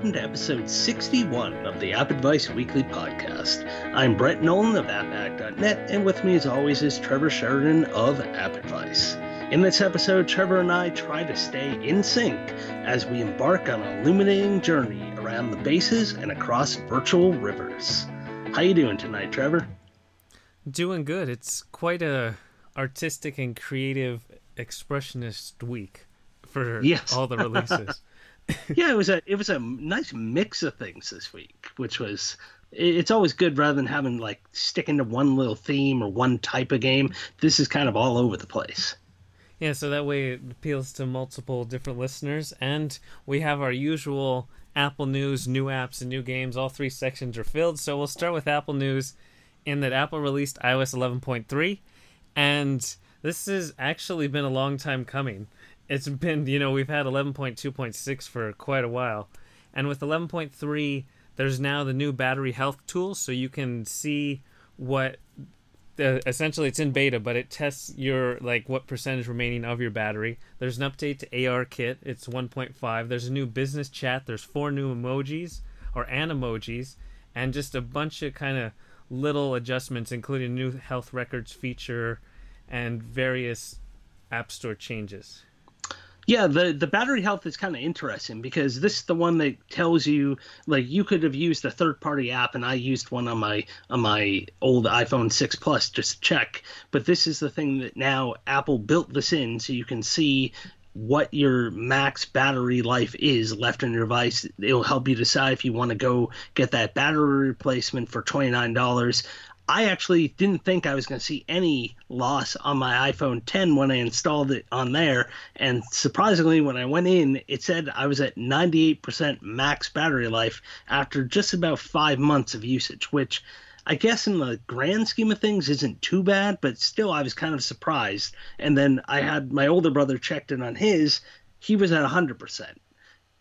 welcome to episode 61 of the App Advice Weekly Podcast. I'm Brett Nolan of AppHack.net, and with me as always is Trevor Sheridan of App Advice. In this episode, Trevor and I try to stay in sync as we embark on an illuminating journey around the bases and across virtual rivers. How you doing tonight, Trevor? Doing good. It's quite a artistic and creative expressionist week for yes. all the releases. yeah, it was a it was a nice mix of things this week, which was it's always good rather than having like sticking to one little theme or one type of game. This is kind of all over the place. Yeah, so that way it appeals to multiple different listeners, and we have our usual Apple News, new apps, and new games. All three sections are filled. So we'll start with Apple News, in that Apple released iOS 11.3, and this has actually been a long time coming it's been you know we've had 11.2.6 for quite a while. And with 11.3 there's now the new battery health tool so you can see what uh, essentially it's in beta but it tests your like what percentage remaining of your battery. There's an update to ARKit. It's 1.5 there's a new business chat. There's four new emojis or Animojis and just a bunch of kind of little adjustments including new health records feature and various app store changes yeah, the the battery health is kind of interesting because this is the one that tells you like you could have used a third party app and I used one on my on my old iPhone 6 Plus just to check, but this is the thing that now Apple built this in so you can see what your max battery life is left on your device. It'll help you decide if you want to go get that battery replacement for $29. I actually didn't think I was going to see any loss on my iPhone 10 when I installed it on there. And surprisingly, when I went in, it said I was at 98% max battery life after just about five months of usage, which I guess in the grand scheme of things isn't too bad, but still I was kind of surprised. And then I had my older brother checked in on his, he was at 100%.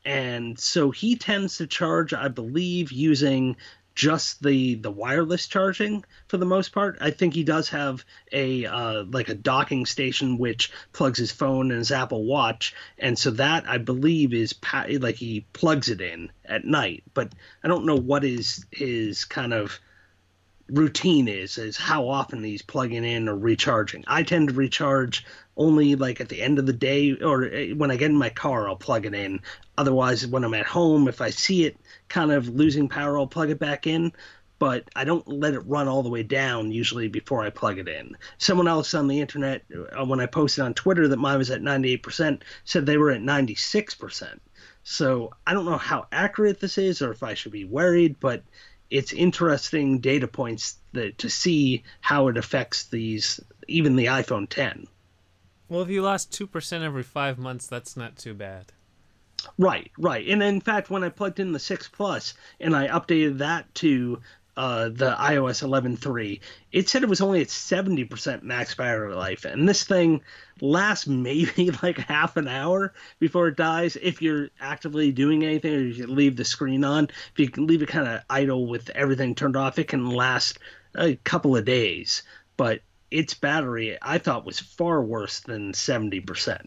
And so he tends to charge, I believe, using just the the wireless charging for the most part. I think he does have a uh, like a docking station which plugs his phone and his Apple Watch, and so that I believe is pa- like he plugs it in at night. But I don't know what his his kind of routine is is how often he's plugging in or recharging. I tend to recharge only like at the end of the day or eh, when I get in my car I'll plug it in. Otherwise when I'm at home if I see it kind of losing power, I'll plug it back in. But I don't let it run all the way down usually before I plug it in. Someone else on the internet, uh, when I posted on Twitter that mine was at 98%, said they were at 96%. So I don't know how accurate this is or if I should be worried, but it's interesting data points that to see how it affects these, even the iPhone 10. Well, if you lost 2% every five months, that's not too bad. Right, right. And in fact, when I plugged in the 6 Plus and I updated that to uh, the iOS 11.3, it said it was only at 70% max battery life. And this thing lasts maybe like half an hour before it dies if you're actively doing anything or you leave the screen on. If you can leave it kind of idle with everything turned off, it can last a couple of days. But its battery, I thought, was far worse than 70%.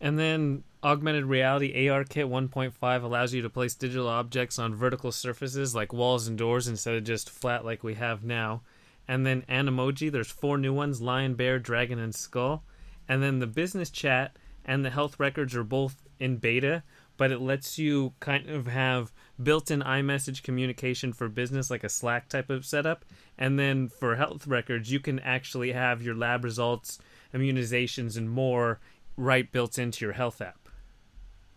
And then Augmented Reality ARKit 1.5 allows you to place digital objects on vertical surfaces like walls and doors instead of just flat like we have now. And then Animoji, there's four new ones lion, bear, dragon, and skull. And then the business chat and the health records are both in beta, but it lets you kind of have built in iMessage communication for business, like a Slack type of setup. And then for health records, you can actually have your lab results, immunizations, and more right built into your health app.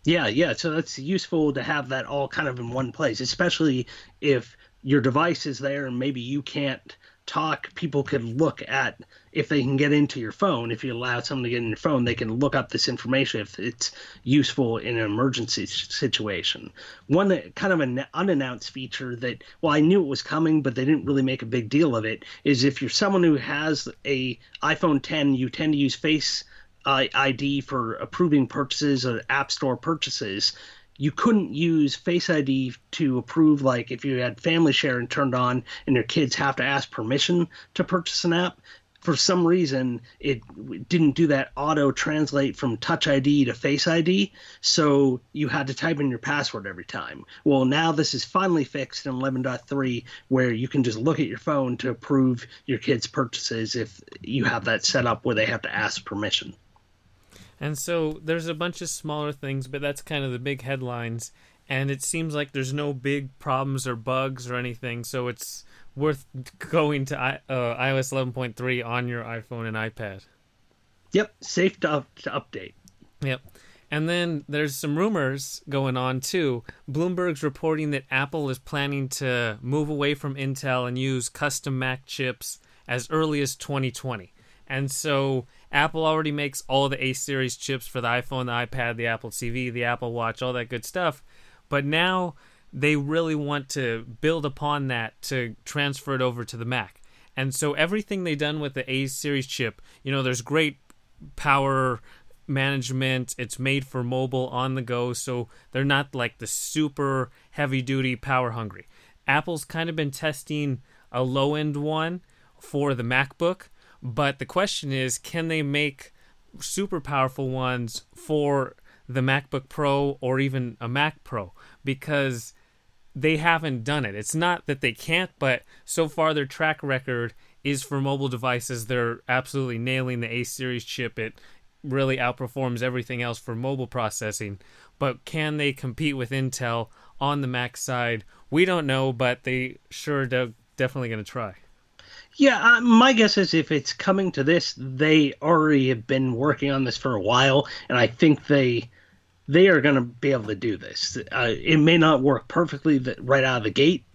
Yeah, yeah. So that's useful to have that all kind of in one place, especially if your device is there and maybe you can't talk. People could look at if they can get into your phone. If you allow someone to get in your phone, they can look up this information if it's useful in an emergency situation. One uh, kind of an unannounced feature that, well, I knew it was coming, but they didn't really make a big deal of it, is if you're someone who has a iPhone 10, you tend to use Face uh, ID for approving purchases or App Store purchases, you couldn't use Face ID to approve, like if you had family sharing turned on and your kids have to ask permission to purchase an app. for some reason it didn't do that auto translate from touch id to face id so you had to type in your password every time well now this is finally fixed in 11.3 where you can just look at your phone to approve your kids purchases if you have that set up where they have to ask permission and so there's a bunch of smaller things but that's kind of the big headlines and it seems like there's no big problems or bugs or anything so it's worth going to uh, iOS 11.3 on your iPhone and iPad. Yep, safe to, up- to update. Yep. And then there's some rumors going on too. Bloomberg's reporting that Apple is planning to move away from Intel and use custom Mac chips as early as 2020. And so Apple already makes all the A series chips for the iPhone, the iPad, the Apple TV, the Apple Watch, all that good stuff. But now they really want to build upon that to transfer it over to the Mac. And so everything they've done with the A series chip, you know, there's great power management. It's made for mobile on the go, so they're not like the super heavy duty power hungry. Apple's kind of been testing a low end one for the MacBook, but the question is can they make super powerful ones for the MacBook Pro or even a Mac Pro? Because they haven't done it. It's not that they can't, but so far their track record is for mobile devices. They're absolutely nailing the A series chip. It really outperforms everything else for mobile processing. But can they compete with Intel on the Mac side? We don't know, but they sure de- definitely going to try. Yeah, uh, my guess is if it's coming to this, they already have been working on this for a while, and I think they they are going to be able to do this. Uh, it may not work perfectly right out of the gate,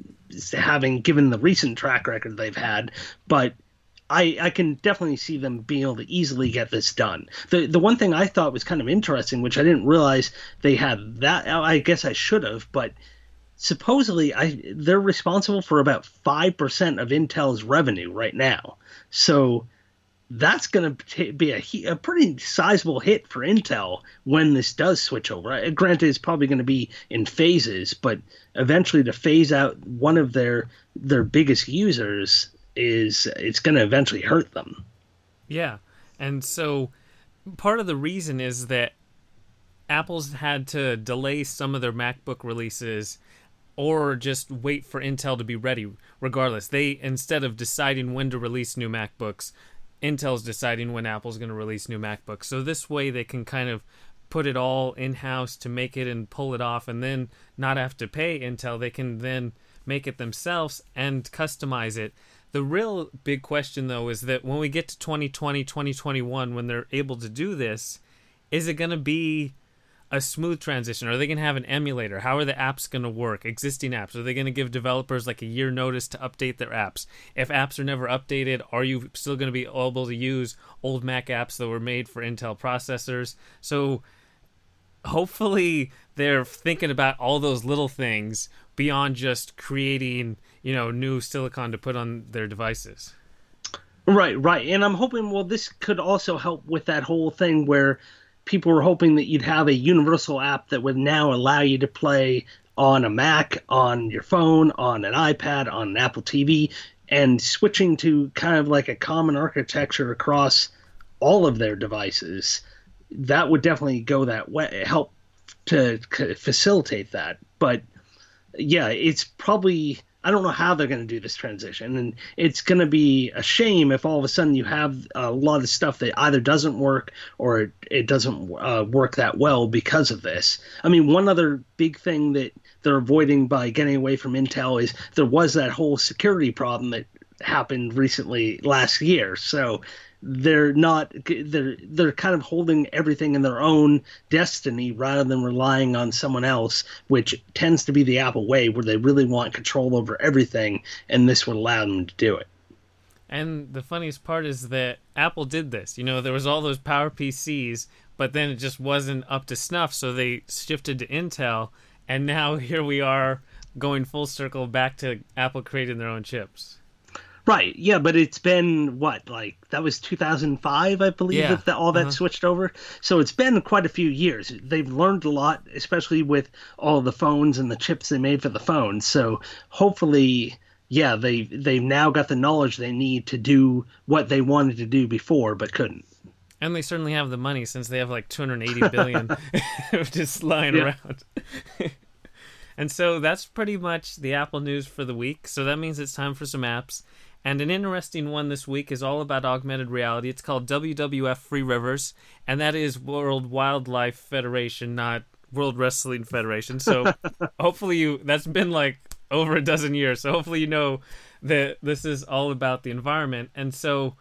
having given the recent track record they've had, but I, I can definitely see them being able to easily get this done. The the one thing I thought was kind of interesting, which I didn't realize they had that. I guess I should have, but supposedly I they're responsible for about five percent of Intel's revenue right now. So that's going to be a, a pretty sizable hit for Intel when this does switch over. Uh, granted, it's probably going to be in phases, but eventually to phase out one of their their biggest users is it's going to eventually hurt them. Yeah, and so part of the reason is that Apple's had to delay some of their MacBook releases or just wait for Intel to be ready regardless. They instead of deciding when to release new MacBooks, Intel's deciding when Apple's going to release new MacBooks. So this way they can kind of put it all in house to make it and pull it off and then not have to pay Intel. They can then make it themselves and customize it. The real big question though is that when we get to 2020, 2021 when they're able to do this, is it going to be a smooth transition? Are they going to have an emulator? How are the apps going to work? Existing apps? Are they going to give developers like a year notice to update their apps? If apps are never updated, are you still going to be able to use old Mac apps that were made for Intel processors? So hopefully they're thinking about all those little things beyond just creating, you know, new silicon to put on their devices. Right, right. And I'm hoping well this could also help with that whole thing where people were hoping that you'd have a universal app that would now allow you to play on a Mac, on your phone, on an iPad, on an Apple TV, and switching to kind of like a common architecture across all of their devices. That would definitely go that way, help to facilitate that. But yeah, it's probably I don't know how they're going to do this transition, and it's going to be a shame if all of a sudden you have a lot of stuff that either doesn't work or it, doesn't uh, work that well because of this. I mean, one other big thing that they're avoiding by getting away from Intel is there was that whole security problem that happened recently last year. So they're not they're they're kind of holding everything in their own destiny rather than relying on someone else which tends to be the apple way where they really want control over everything and this would allow them to do it. And the funniest part is that apple did this. You know there was all those power pcs but then it just wasn't up to snuff so they shifted to intel and now here we are going full circle back to apple creating their own chips Right. Yeah, but it's been what like that was 2005, I believe, yeah. that all that uh-huh. switched over. So it's been quite a few years. They've learned a lot, especially with all the phones and the chips they made for the phones. So hopefully, yeah, they they've now got the knowledge they need to do what they wanted to do before but couldn't. And they certainly have the money since they have like 280 billion just lying Yeah. around. and so that's pretty much the Apple news for the week. So that means it's time for some apps. And an interesting one this week is all about augmented reality. It's called WWF Free Rivers, and that is World Wildlife Federation, not World Wrestling Federation. So hopefully you that's been like over a dozen years. So hopefully you know that this is all about the environment. And so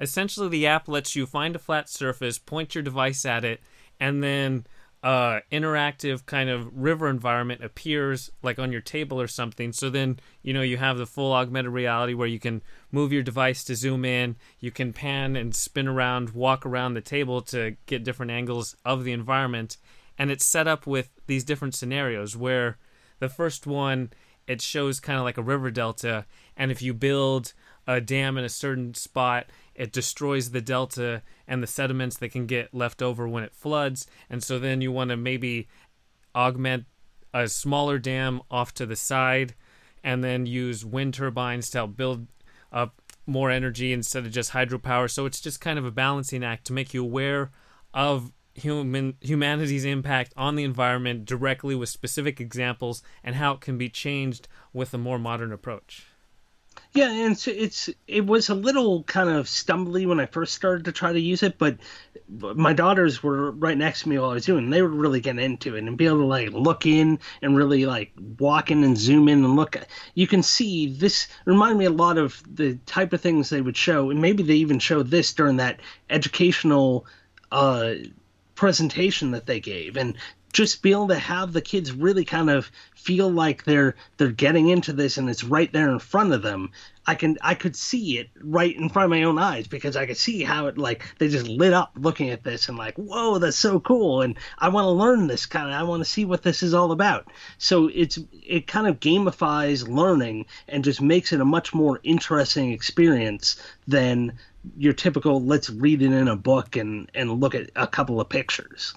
essentially the app lets you find a flat surface, point your device at it, and then uh, interactive kind of river environment appears like on your table or something. So then you know you have the full augmented reality where you can move your device to zoom in, you can pan and spin around, walk around the table to get different angles of the environment, and it's set up with these different scenarios where the first one it shows kind of like a river delta, and if you build a dam in a certain spot, it destroys the delta and the sediments that can get left over when it floods. And so then you want to maybe augment a smaller dam off to the side and then use wind turbines to help build up more energy instead of just hydropower. So it's just kind of a balancing act to make you aware of human humanity's impact on the environment directly with specific examples and how it can be changed with a more modern approach. Yeah, and it's, it's it was a little kind of stumbly when I first started to try to use it, but my daughters were right next to me while I was doing. They were really getting into it and be able to like look in and really like walk in and zoom in and look. You can see this remind me a lot of the type of things they would show, and maybe they even showed this during that educational uh, presentation that they gave, and just be able to have the kids really kind of feel like they're they're getting into this and it's right there in front of them. I can i could see it right in front of my own eyes because i could see how it like they just lit up looking at this and like whoa that's so cool. And i want to learn this kind of i want to see what this is all about. So it's it kind of gamifies learning and just makes it a much more interesting experience than your typical let's read it in a book and and look at a couple of pictures.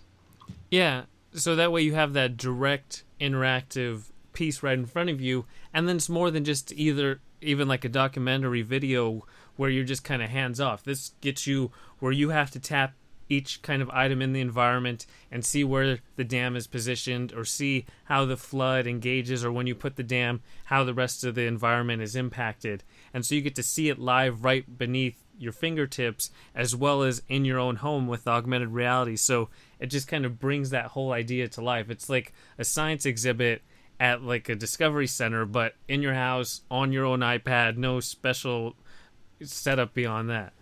Yeah, so that way you have that direct interactive piece right in front of you, and then it's more than just either even like a documentary video where you're just kind of hands off. This gets you where you have to tap each kind of item in the environment and see where the dam is positioned or see how the flood engages or when you put the dam how the rest of the environment is impacted and so you get to see it live right beneath your fingertips as well as in your own home with augmented reality. So it just kind of brings that whole idea to life. It's like a science exhibit at like a discovery center but in your house on your own ipad no special setup beyond that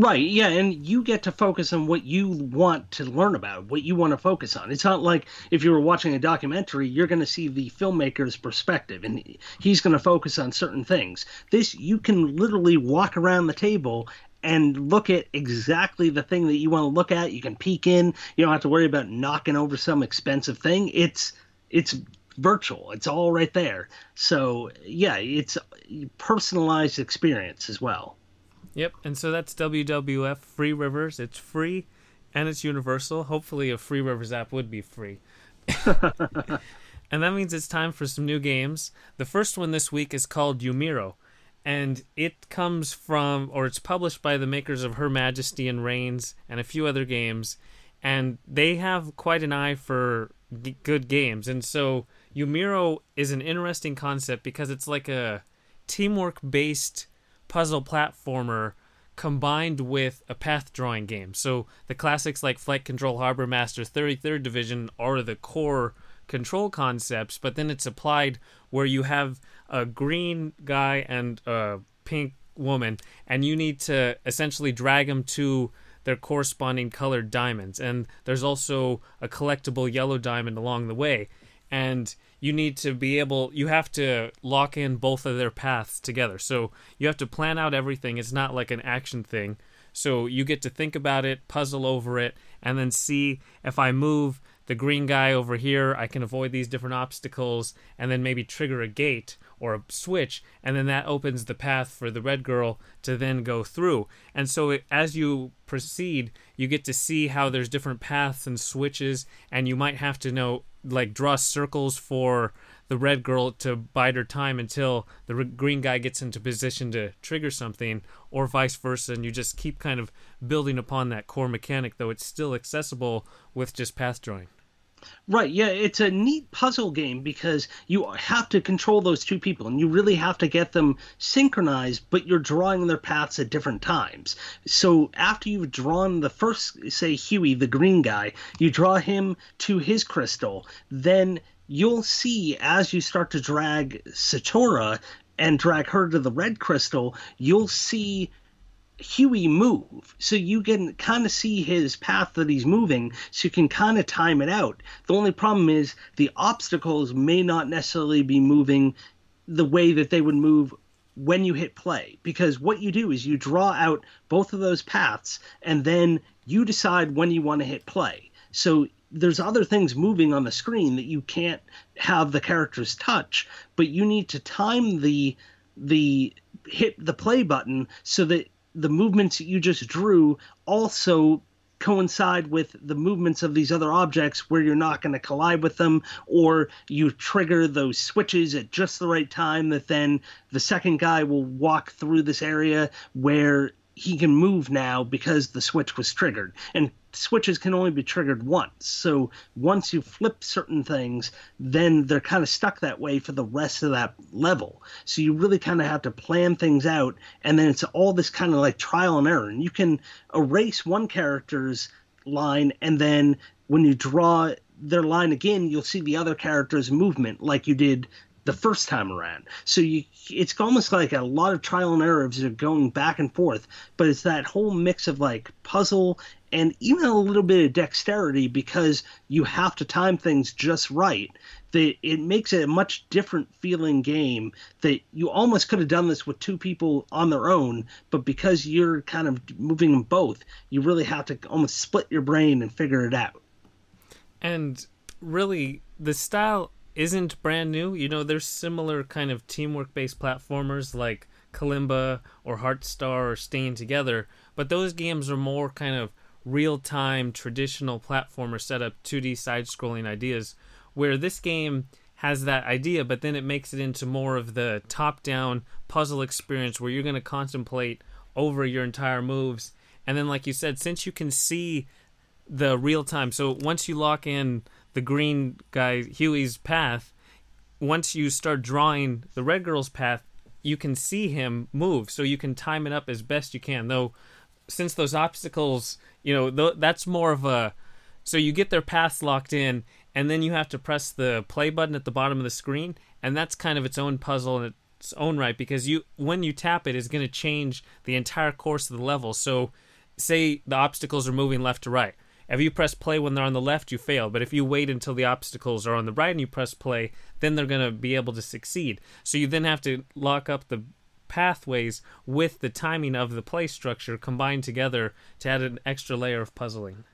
Right, yeah, and you get to focus on what you want to learn about, what you want to focus on. It's not like if you were watching a documentary, you're going to see the filmmaker's perspective and he's going to focus on certain things. This, you can literally walk around the table and look at exactly the thing that you want to look at. You can peek in. You don't have to worry about knocking over some expensive thing. It's it's virtual. It's all right there. So, yeah, it's personalized experience as well. Yep, and so that's WWF Free Rivers. It's free and it's universal. Hopefully, a Free Rivers app would be free. and that means it's time for some new games. The first one this week is called Umiro, and it comes from, or it's published by the makers of Her Majesty and Reigns and a few other games. And they have quite an eye for g- good games. And so Umiro is an interesting concept because it's like a teamwork based puzzle platformer combined with a path drawing game. So the classics like Flight Control Harbor Master 33rd Division are the core control concepts, but then it's applied where you have a green guy and a pink woman, and you need to essentially drag them to their corresponding colored diamonds. And there's also a collectible yellow diamond along the way. And you need to be able you have to lock in both of their paths together. So you have to plan out everything. It's not like an action thing. So you get to think about it puzzle over it and then see if i move the green guy over here i can avoid these different obstacles and then maybe trigger a gate or a switch and then that opens the path for the red girl to then go through. And so it, as you proceed you get to see how there's different paths and switches and you might have to know like draw circles for the red girl to bide her time until the re- green guy gets into position to trigger something, or vice versa, and you just keep kind of building upon that core mechanic, though it's still accessible with just path drawing. Right, yeah, it's a neat puzzle game because you have to control those two people and you really have to get them synchronized, but you're drawing their paths at different times. So after you've drawn the first, say, Huey, the green guy, you draw him to his crystal, then you'll see as you start to drag Satora and drag her to the red crystal, you'll see Huey move. So you can kind of see his path that he's moving, so you can kind of time it out. The only problem is the obstacles may not necessarily be moving the way that they would move when you hit play. Because what you do is you draw out both of those paths, and then you decide when you want to hit play. So there's other things moving on the screen that you can't have the characters touch, but you need to time the the hit the play button so that the movements you just drew also coincide with the movements of these other objects where you're not going to collide with them or you trigger those switches at just the right time that then the second guy will walk through this area where he can move now because the switch was triggered. And switches can only be triggered once so once you flip certain things then they're kind of stuck that way for the rest of that level so you really kind of have to plan things out and then it's all this kind of like trial and error and you can erase one character's line and then when you draw their line again you'll see the other character's movement like you did the first time around. So you, it's almost like a lot of trial and error of going back and forth. But it's that whole mix of like puzzle and even a little bit of dexterity because you have to time things just right. That it makes it a much different feeling game. That you almost could have done this with two people on their own, but because you're kind of moving them both, you really have to almost split your brain and figure it out. And really, the style isn't brand new. You know, there's similar kind of teamwork based platformers like Kalimba or Heartstar or Staying Together, but those games are more kind of real time traditional platformer setup 2D side scrolling ideas where this game has that idea but then it makes it into more of the top down puzzle experience where you're going to contemplate over your entire moves and then like you said since you can see the real time so once you lock in the green guy Huey's path, once you start drawing the red girl's path, you can see him move, so you can time it up as best you can. Though, since those obstacles, you know, th- that's more of a so you get their paths locked in, and then you have to press the play button at the bottom of the screen, and that's kind of its own puzzle in its own right because you when you tap it is going to change the entire course of the level. So, say the obstacles are moving left to right if you press play when they're on the left, you fail. But if you wait until the obstacles are on the right and you press play, then they're going to be able to succeed. So you then have to lock up the pathways with the timing of the play structure combined together to add an extra layer of puzzling.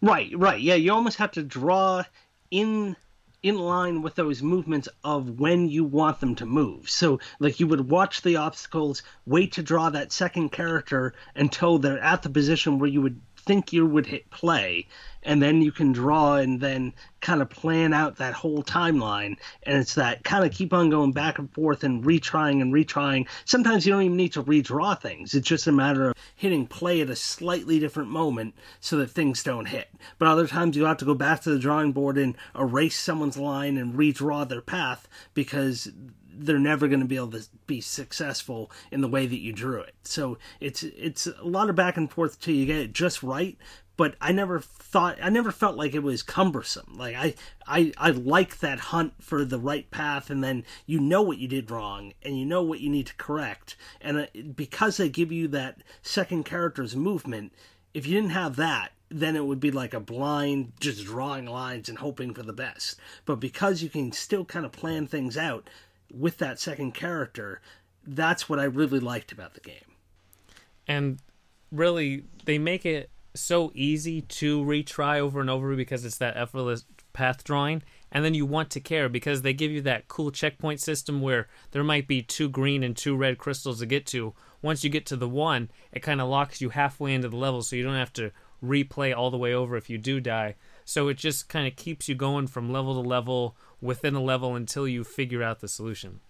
Right, right. Yeah, you almost have to draw in in line with those movements of when you want them to move. So, like, you would watch the obstacles, wait to draw that second character until they're at the position where you would think you would hit play and then you can draw and then kind of plan out that whole timeline. And it's that kind of keep on going back and forth and retrying and retrying. Sometimes you don't even need to redraw things. It's just a matter of hitting play at a slightly different moment so that things don't hit. But other times you have to go back to the drawing board and erase someone's line and redraw their path because they're never going to be able to be successful in the way that you drew it. So it's it's a lot of back and forth till you get it just right. But I never thought I never felt like it was cumbersome. Like I I I like that hunt for the right path, and then you know what you did wrong, and you know what you need to correct. And uh, because they give you that second character's movement, if you didn't have that, then it would be like a blind just drawing lines and hoping for the best. But because you can still kind of plan things out, with that second character, that's what I really liked about the game. And really, they make it so easy to retry over and over because it's that effortless path drawing. And then you want to care because they give you that cool checkpoint system where there might be two green and two red crystals to get to. Once you get to the one, it kind of locks you halfway into the level so you don't have to replay all the way over if you do die. So it just kind of keeps you going from level to level within a level until you figure out the solution.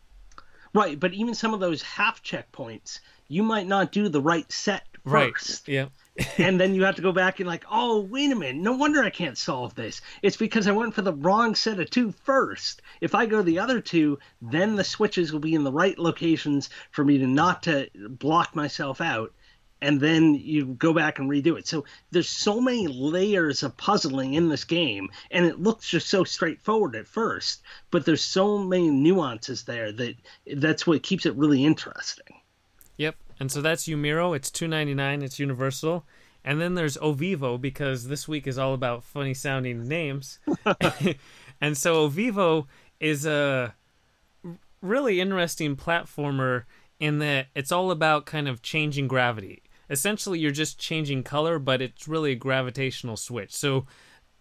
Right, but even some of those half checkpoints, you might not do the right set first. Right. Yeah. and then you have to go back and like, oh, wait a minute, no wonder I can't solve this. It's because I went for the wrong set of two first. If I go the other two, then the switches will be in the right locations for me to not to block myself out and then you go back and redo it. So there's so many layers of puzzling in this game, and it looks just so straightforward at first, but there's so many nuances there that that's what keeps it really interesting. Yep, and so that's Umiro. It's two ninety nine. It's universal. And then there's Ovivo because this week is all about funny sounding names. and so Ovivo is a really interesting platformer in that it's all about kind of changing gravity essentially you're just changing color, but it's really a gravitational switch. So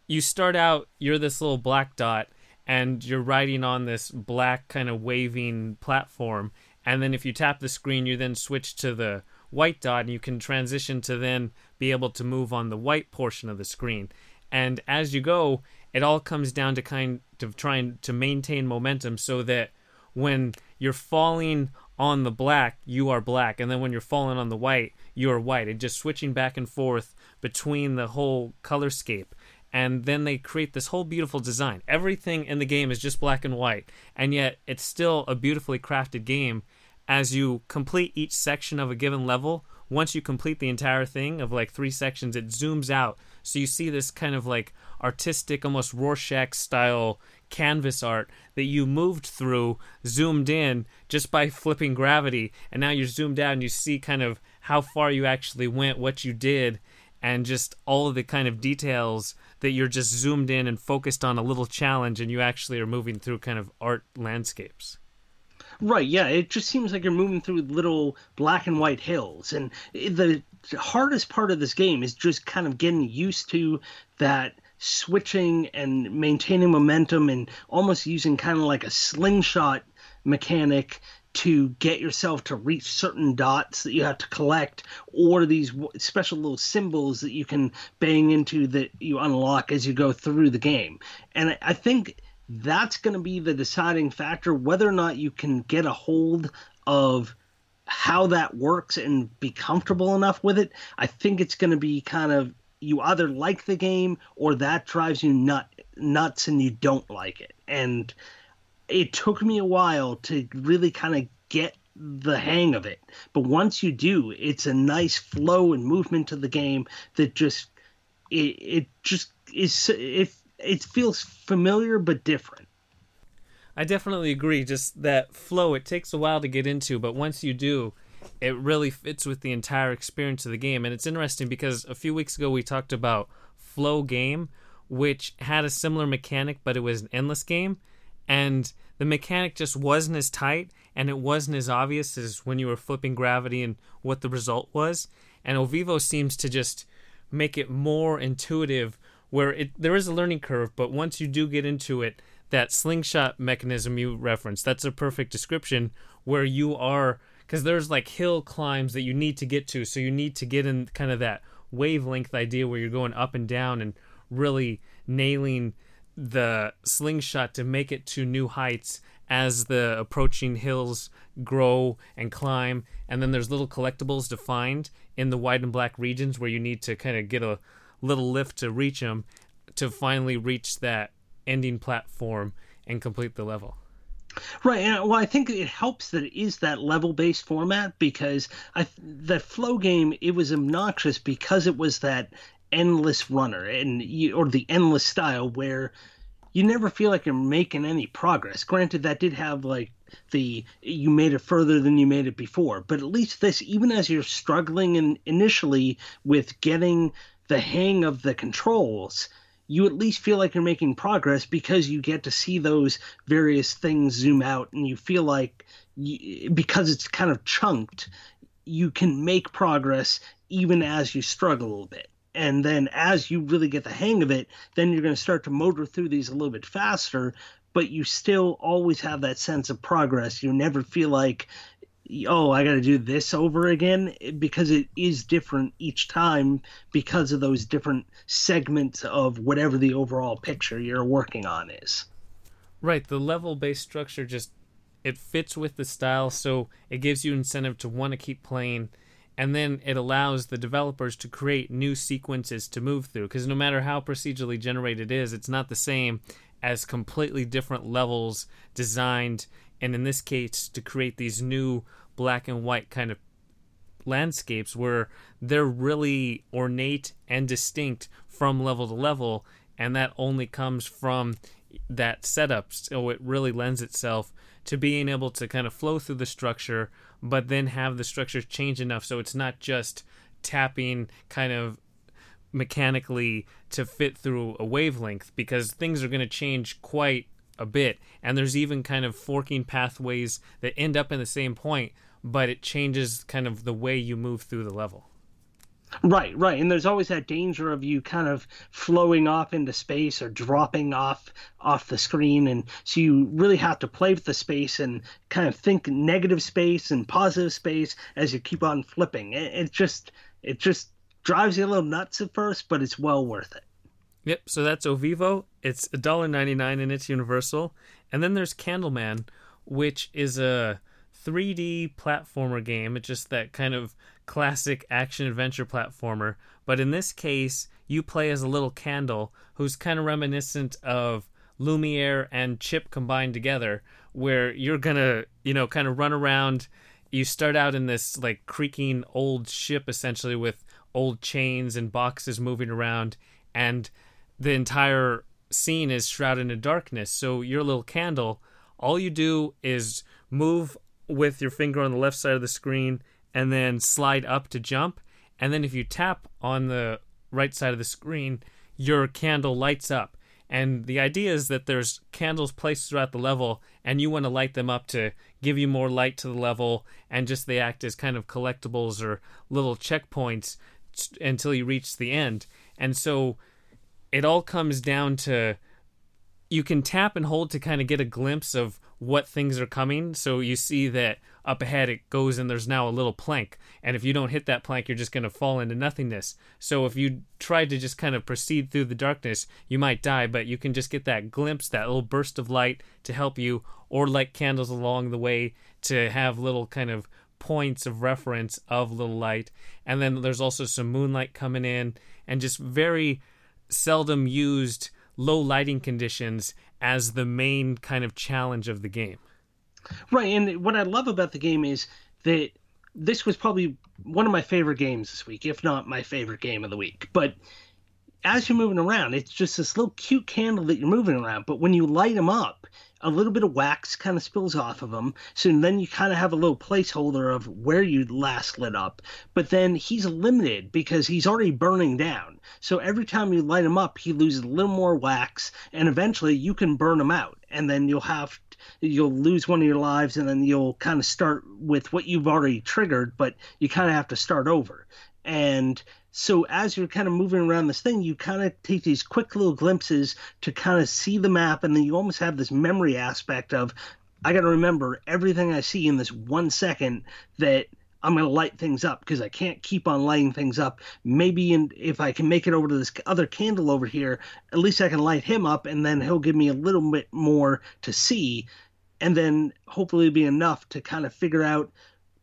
you start out, you're this little black dot, and you're riding on this black kind of waving platform. And then if you tap the screen, you then switch to the white dot, and you can transition to then be able to move on the white portion of the screen. And as you go, it all comes down to kind of trying to maintain momentum so that when you're falling on the black, you are black, and then when you're falling on the white, you are white, and just switching back and forth between the whole colorscape. And then they create this whole beautiful design. Everything in the game is just black and white, and yet it's still a beautifully crafted game. As you complete each section of a given level, once you complete the entire thing of like three sections, it zooms out. So you see this kind of like artistic, almost Rorschach style canvas art that you moved through, zoomed in just by flipping gravity, and now you're zoomed out and you see kind of how far you actually went, what you did, and just all of the kind of details that you're just zoomed in and focused on a little challenge, and you actually are moving through kind of art landscapes. Right, yeah, it just seems like you're moving through little black and white hills. And the hardest part of this game is just kind of getting used to that switching and maintaining momentum and almost using kind of like a slingshot mechanic to get yourself to reach certain dots that you have to collect or these special little symbols that you can bang into that you unlock as you go through the game. And I think that's going to be the deciding factor whether or not you can get a hold of how that works and be comfortable enough with it. I think it's going to be kind of you either like the game or that drives you nut nuts and you don't like it. And it took me a while to really kind of get the hang of it. But once you do, it's a nice flow and movement to the game that just it, it just is it it feels familiar but different. I definitely agree. Just that flow, it takes a while to get into, but once you do, it really fits with the entire experience of the game. And it's interesting because a few weeks ago we talked about Flow Game, which had a similar mechanic, but it was an endless game. And the mechanic just wasn't as tight and it wasn't as obvious as when you were flipping gravity and what the result was. And Ovivo seems to just make it more intuitive where it there is a learning curve, but once you do get into it, that slingshot mechanism you referenced, that's a perfect description where you are because there's like hill climbs that you need to get to so you need to get in kind of that wavelength idea where you're going up and down and really nailing the slingshot to make it to new heights as the approaching hills grow and climb. And then there's little collectibles to find in the white and black regions where you need to kind of get a little lift to reach them to finally reach that ending platform and complete the level Right. And, uh, well, I think it helps that it is that level based format because I that flow game it was obnoxious because it was that endless runner and you, or the endless style where you never feel like you're making any progress. Granted, that did have like the you made it further than you made it before, but at least this, even as you're struggling in, initially with getting the hang of the controls, you at least feel like you're making progress because you get to see those various things zoom out and you feel like you, because it's kind of chunked you can make progress even as you struggle a little bit. And then as you really get the hang of it then you're going to start to motor through these a little bit faster but you still always have that sense of progress. You never feel like oh, I got to do this over again because it is different each time because of those different segments of whatever the overall picture you're working on is. Right, the level based structure just it fits with the style, so it gives you incentive to want to keep playing, and then it allows the developers to create new sequences to move through. Because no matter how procedurally generated it is, it's not the same as completely different levels designed, and in this case, to create these new black and white kind of landscapes where they're really ornate and distinct from level to level, and that only comes from that setup. So it really lends itself to being able to kind of flow through the structure, but then have the structure change enough so it's not just tapping kind of mechanically to fit through a wavelength because things are going to change quite a bit and there's even kind of forking pathways that end up in the same point but it changes kind of the way you move through the level Right, right. And there's always that danger of you kind of flowing off into space or dropping off off the screen and so you really have to play with the space and kind of think negative space and positive space as you keep on flipping. It, it just it just drives you a little nuts at first, but it's well worth it. Yep, so that's Ovivo. It's $1.99 and it's universal. And then there's Candleman, which is a 3D platformer game. It's just that kind of classic action adventure platformer. But in this case, you play as a little candle who's kind of reminiscent of Lumiere and Chip combined together, where you're gonna, you know, kind of run around. You start out in this like creaking old ship essentially with old chains and boxes moving around, and the entire scene is shrouded in darkness. So your little candle, all you do is move with your finger on the left side of the screen and then slide up to jump. And then if you tap on the right side of the screen, your candle lights up. And the idea is that there's candles placed throughout the level, and you want to light them up to give you more light to the level, and just they act as kind of collectibles or little checkpoints until you reach the end. And so it all comes down to you can tap and hold to kind of get a glimpse of what things are coming. So you see that up ahead it goes and there's now a little plank. And if you don't hit that plank, you're just going to fall into nothingness. So if you try to just kind of proceed through the darkness, you might die, but you can just get that glimpse, that little burst of light to help you, or light candles along the way to have little kind of points of reference of little light. And then there's also some moonlight coming in and just very seldom used low lighting conditions as the main kind of challenge of the game. Right, and what I love about the game is that this was probably one of my favorite games this week, if not my favorite game of the week. But as you're moving around, it's just this little cute candle that you're moving around. But when you light them up, a little bit of wax kind of spills off of him. So then you kind of have a little placeholder of where you last lit up. But then he's limited because he's already burning down. So every time you light him up, he loses a little more wax, and eventually you can burn him out. And then you'll have you'll lose one of your lives and then you'll kind of start with what you've already triggered but you kind of have to start over and so as you're kind of moving around this thing, you kind of take these quick little glimpses to kind of see the map, and then you almost have this memory aspect of, I got to remember everything I see in this one second that I'm going to light things up because I can't keep on lighting things up. Maybe in, if I can make it over to this other candle over here, at least I can light him up, and then he'll give me a little bit more to see, and then hopefully be enough to kind of figure out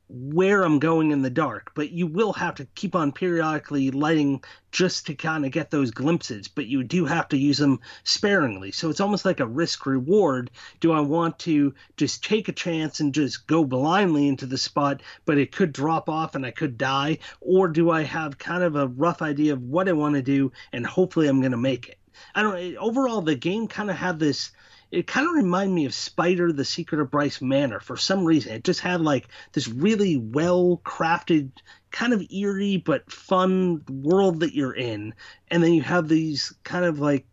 where I'm going in the dark, but you will have to keep on periodically lighting just to kind of get those glimpses, but you do have to use them sparingly. So it's almost like a risk reward. Do I want to just take a chance and just go blindly into the spot, but it could drop off and I could die? Or do I have kind of a rough idea of what I want to do and hopefully I'm going to make it? I don't overall the game kind of had this it kind of reminded me of Spider: The Secret of Bryce Manor for some reason. It just had like this really well crafted, kind of eerie but fun world that you're in, and then you have these kind of like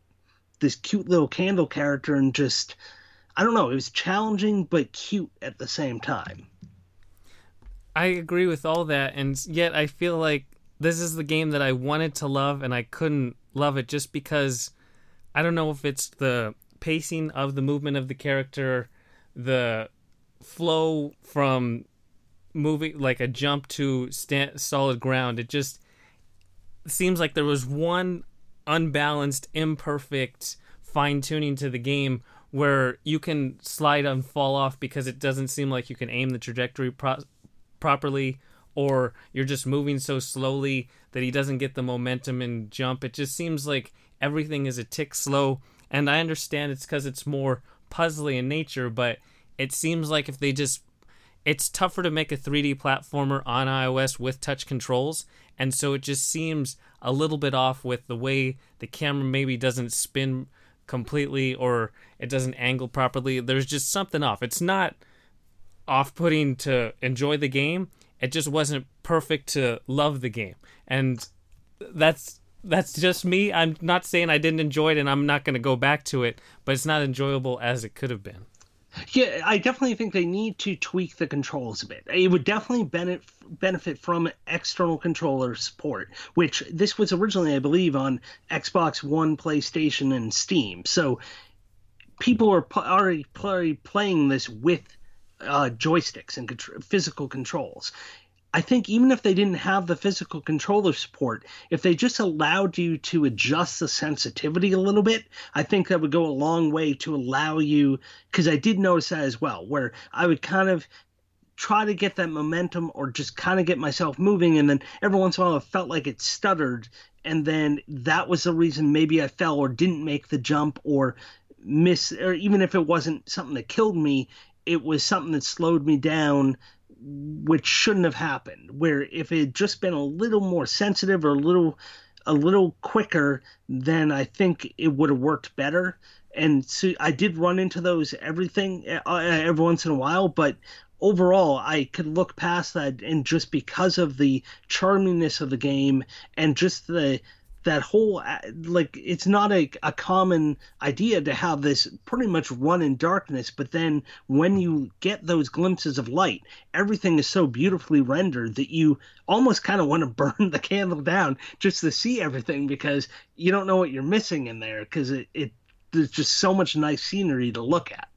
this cute little candle character, and just I don't know, it was challenging but cute at the same time. I agree with all that, and yet I feel like this is the game that I wanted to love, and I couldn't love it just because I don't know if it's the pacing of the movement of the character, the flow from moving like a jump to stand, solid ground. It just seems like there was one unbalanced, imperfect fine tuning to the game where you can slide and fall off because it doesn't seem like you can aim the trajectory pro- properly or you're just moving so slowly that he doesn't get the momentum and jump. It just seems like everything is a tick slow. And I understand it's because it's more puzzly in nature, but it seems like if they just. It's tougher to make a 3D platformer on iOS with touch controls, and so it just seems a little bit off with the way the camera maybe doesn't spin completely or it doesn't angle properly. There's just something off. It's not off putting to enjoy the game, it just wasn't perfect to love the game. And that's that's just me. I'm not saying I didn't enjoy it and I'm not going to go back to it, but it's not enjoyable as it could have been. Yeah, I definitely think they need to tweak the controls a bit. It would definitely benefit benefit from external controller support, which this was originally, I believe, on Xbox One, PlayStation, and Steam. So people are already play, playing this with uh, joysticks and physical controls. I think even if they didn't have the physical controller support, if they just allowed you to adjust the sensitivity a little bit, I think that would go a long way to allow you. Because I did notice that as well, where I would kind of try to get that momentum or just kind of get myself moving, and then every once in a while it felt like it stuttered, and then that was the reason maybe I fell or didn't make the jump or miss, or even if it wasn't something that killed me, it was something that slowed me down which shouldn't have happened where if it had just been a little more sensitive or a little a little quicker then i think it would have worked better. And so i did run into those everything uh, every once in a while but overall i could look past that and just because of the charmingness of the game and just the that whole uh, like it's not a, a common idea to have this pretty much run in darkness but then when you get those glimpses of light everything is so beautifully rendered that you almost kind of want to burn the candle down just to see everything because you don't know what you're missing in there because it, it there's just so much nice scenery to look at.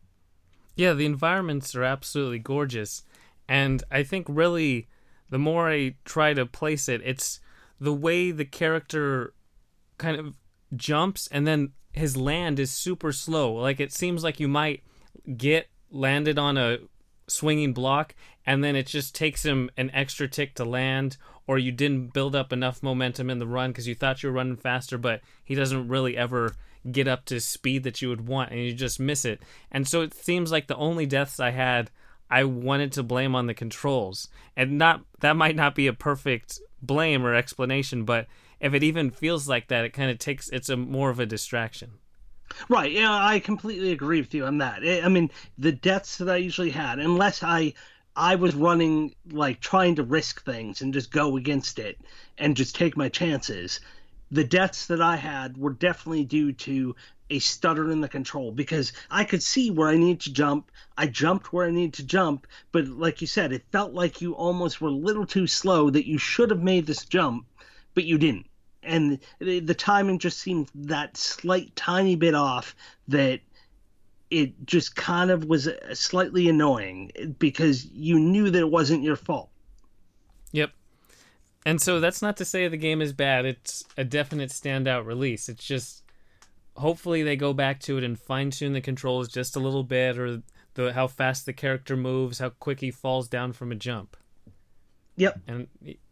Yeah the environments are absolutely gorgeous and i think really the more i try to place it it's the way the character kind of jumps and then his land is super slow. Like it seems like you might get landed on a swinging block and then it just takes him an extra tick to land or you didn't build up enough momentum in the run because you thought you were running faster but he doesn't really ever get up to speed that you would want and you just miss it and so it seems like the only deaths i had i wanted to blame on the controls and not that might not be a perfect blame or explanation but if it even feels like that, it kind of takes it's a more of a distraction. Right. Yeah, I completely agree with you on that. Eh, I mean, the deaths that I usually had, unless I I was running like trying to risk things and just go against it and just take my chances. The deaths that I had were definitely due to a stutter in the control because I could see where I needed to jump. I jumped where I needed to jump, but like you said, it felt like you almost were a little too slow that you should have made this jump, but you didn't and the, the timing just seemed that slight tiny bit off that it just kind of was uh, slightly annoying because you knew that it wasn't your fault. Yep. And so that's not to say the game is bad. It's a definite standout release. It's just hopefully they go back to it and fine tune the controls just a little bit or the how fast the character moves, how quick he falls down from a jump. Yep. And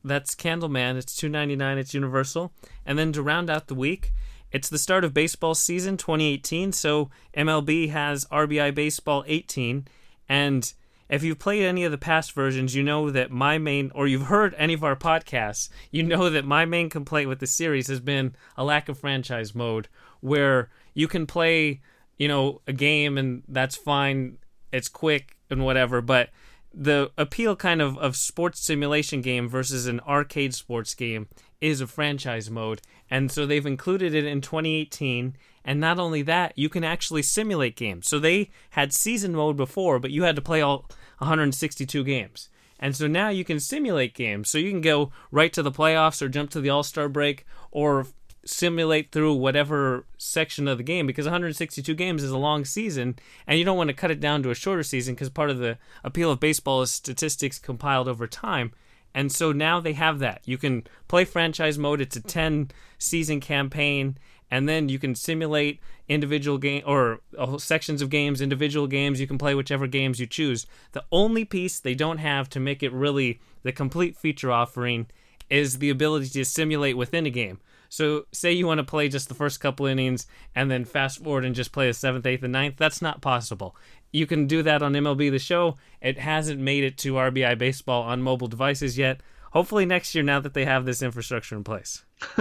that's Candleman. It's two ninety nine. It's Universal. And then to round out the week, it's the start of baseball season 2018. So MLB has RBI Baseball 18, and if you've played any of the past versions, you know that my main, or you've heard any of our podcasts, you know that my main complaint with the series has been a lack of franchise mode, where you can play, you know, a game and that's fine, it's quick and whatever, but the appeal kind of of sports simulation game versus an arcade sports game is a franchise mode and so they've included it in 2018 and not only that you can actually simulate games. So they had season mode before but you had to play all 162 games. And so now you can simulate games. So you can go right to the playoffs or jump to the all-star break or simulate through whatever section of the game because 162 games is a long season and you don't want to cut it down to a shorter season because part of the appeal of baseball is statistics compiled over time and so now they have that you can play franchise mode it's a 10 season campaign and then you can simulate individual game or sections of games, individual games. You can play whichever games you choose. The only piece they don't have to make it really the complete feature offering is the ability to simulate within a game. So, say you want to play just the first couple innings and then fast forward and just play the seventh, eighth, and ninth. That's not possible. You can do that on MLB The Show. It hasn't made it to RBI Baseball on mobile devices yet. Hopefully next year, now that they have this infrastructure in place.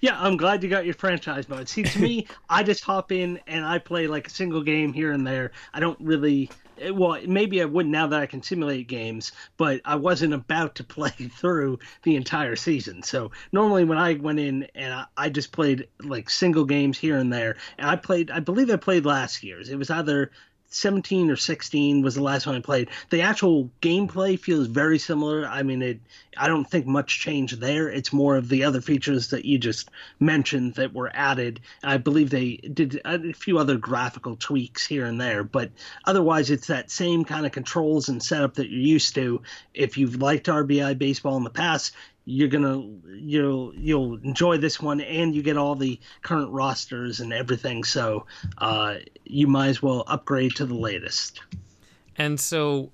yeah, I'm glad you got your franchise mode. See, to me, I just hop in and I play like a single game here and there. I don't really. Well, maybe I would now that I can simulate games, but I wasn't about to play through the entire season. So normally when I went in and I, I just played like single games here and there, and I played, I believe I played last year's. It was either 17 or 16 was the last one I played. The actual gameplay feels very similar. I mean, it. I don't think much changed there. It's more of the other features that you just mentioned that were added. I believe they did a few other graphical tweaks here and there, but otherwise, it's that same kind of controls and setup that you're used to. If you've liked RBI baseball in the past, you're gonna you'll you'll enjoy this one and you get all the current rosters and everything so uh, you might as well upgrade to the latest. And so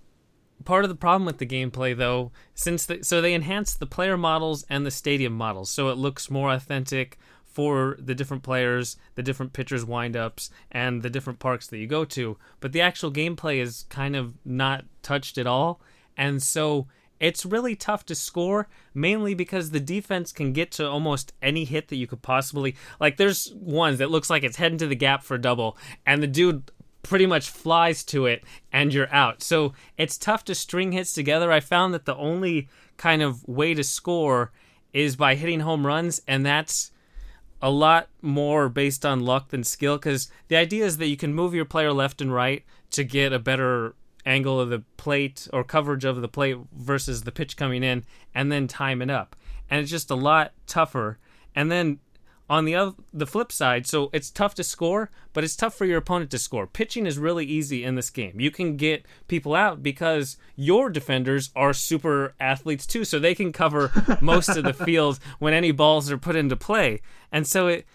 part of the problem with the gameplay though since the, so they enhanced the player models and the stadium models so it looks more authentic for the different players the different pitchers windups and the different parks that you go to. But the actual gameplay is kind of not touched at all and so it's really tough to score mainly because the defense can get to almost any hit that you could possibly like there's ones that looks like it's heading to the gap for a double and the dude pretty much flies to it and you're out. So it's tough to string hits together. I found that the only kind of way to score is by hitting home runs and that's a lot more based on luck than skill because the idea is that you can move your player left and right to get a better angle of the plate or coverage of the plate versus the pitch coming in and then time it up. And it's just a lot tougher. And then on the other the flip side, so it's tough to score, but it's tough for your opponent to score. Pitching is really easy in this game. You can get people out because your defenders are super athletes too, so they can cover most of the field when any balls are put into play. And so it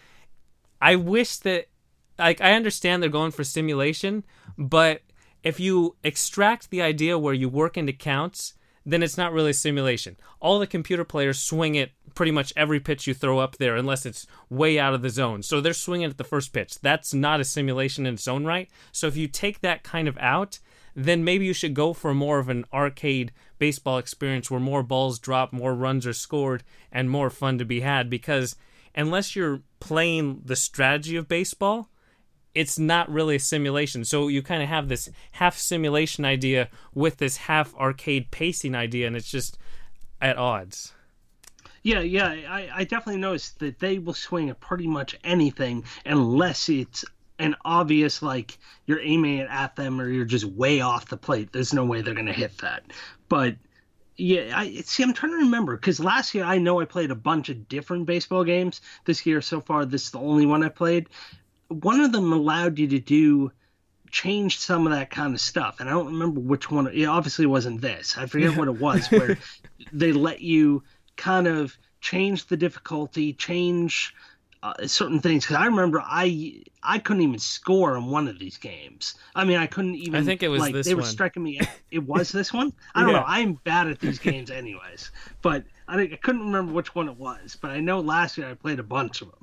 I wish that like I understand they're going for simulation, but if you extract the idea where you work into counts, then it's not really a simulation. All the computer players swing it pretty much every pitch you throw up there, unless it's way out of the zone. So they're swinging at the first pitch. That's not a simulation in its own right. So if you take that kind of out, then maybe you should go for more of an arcade baseball experience where more balls drop, more runs are scored, and more fun to be had. Because unless you're playing the strategy of baseball, it's not really a simulation. So you kind of have this half simulation idea with this half arcade pacing idea, and it's just at odds. Yeah, yeah, I, I definitely noticed that they will swing at pretty much anything unless it's an obvious like you're aiming it at them or you're just way off the plate. There's no way they're gonna hit that. But yeah, I see. I'm trying to remember because last year I know I played a bunch of different baseball games. This year so far, this is the only one I played one of them allowed you to do change some of that kind of stuff and i don't remember which one it obviously wasn't this i forget what it was where they let you kind of change the difficulty change uh, certain things because i remember i i couldn't even score in one of these games. I mean i couldn't even i think it was like this they were striking me it was this one? I don't Yeah. know i'm bad at these games anyways but I, I couldn't remember which one it was but i know last year i played a bunch of them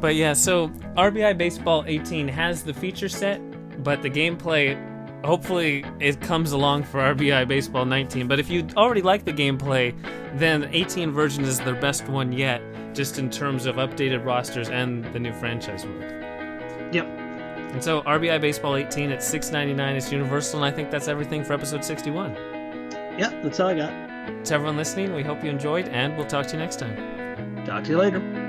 But yeah, so RBI Baseball 18 has the feature set, but the gameplay, hopefully, it comes along for RBI Baseball 19. But if you already like the gameplay, then the 18 version is their best one yet, just in terms of updated rosters and the new franchise mode. yep And so RBI Baseball 18 at 6.99 is universal, and I think that's everything for episode 61. yep that's all i got To everyone listening, we hope you enjoyed, and we'll talk to you next time. talk to you later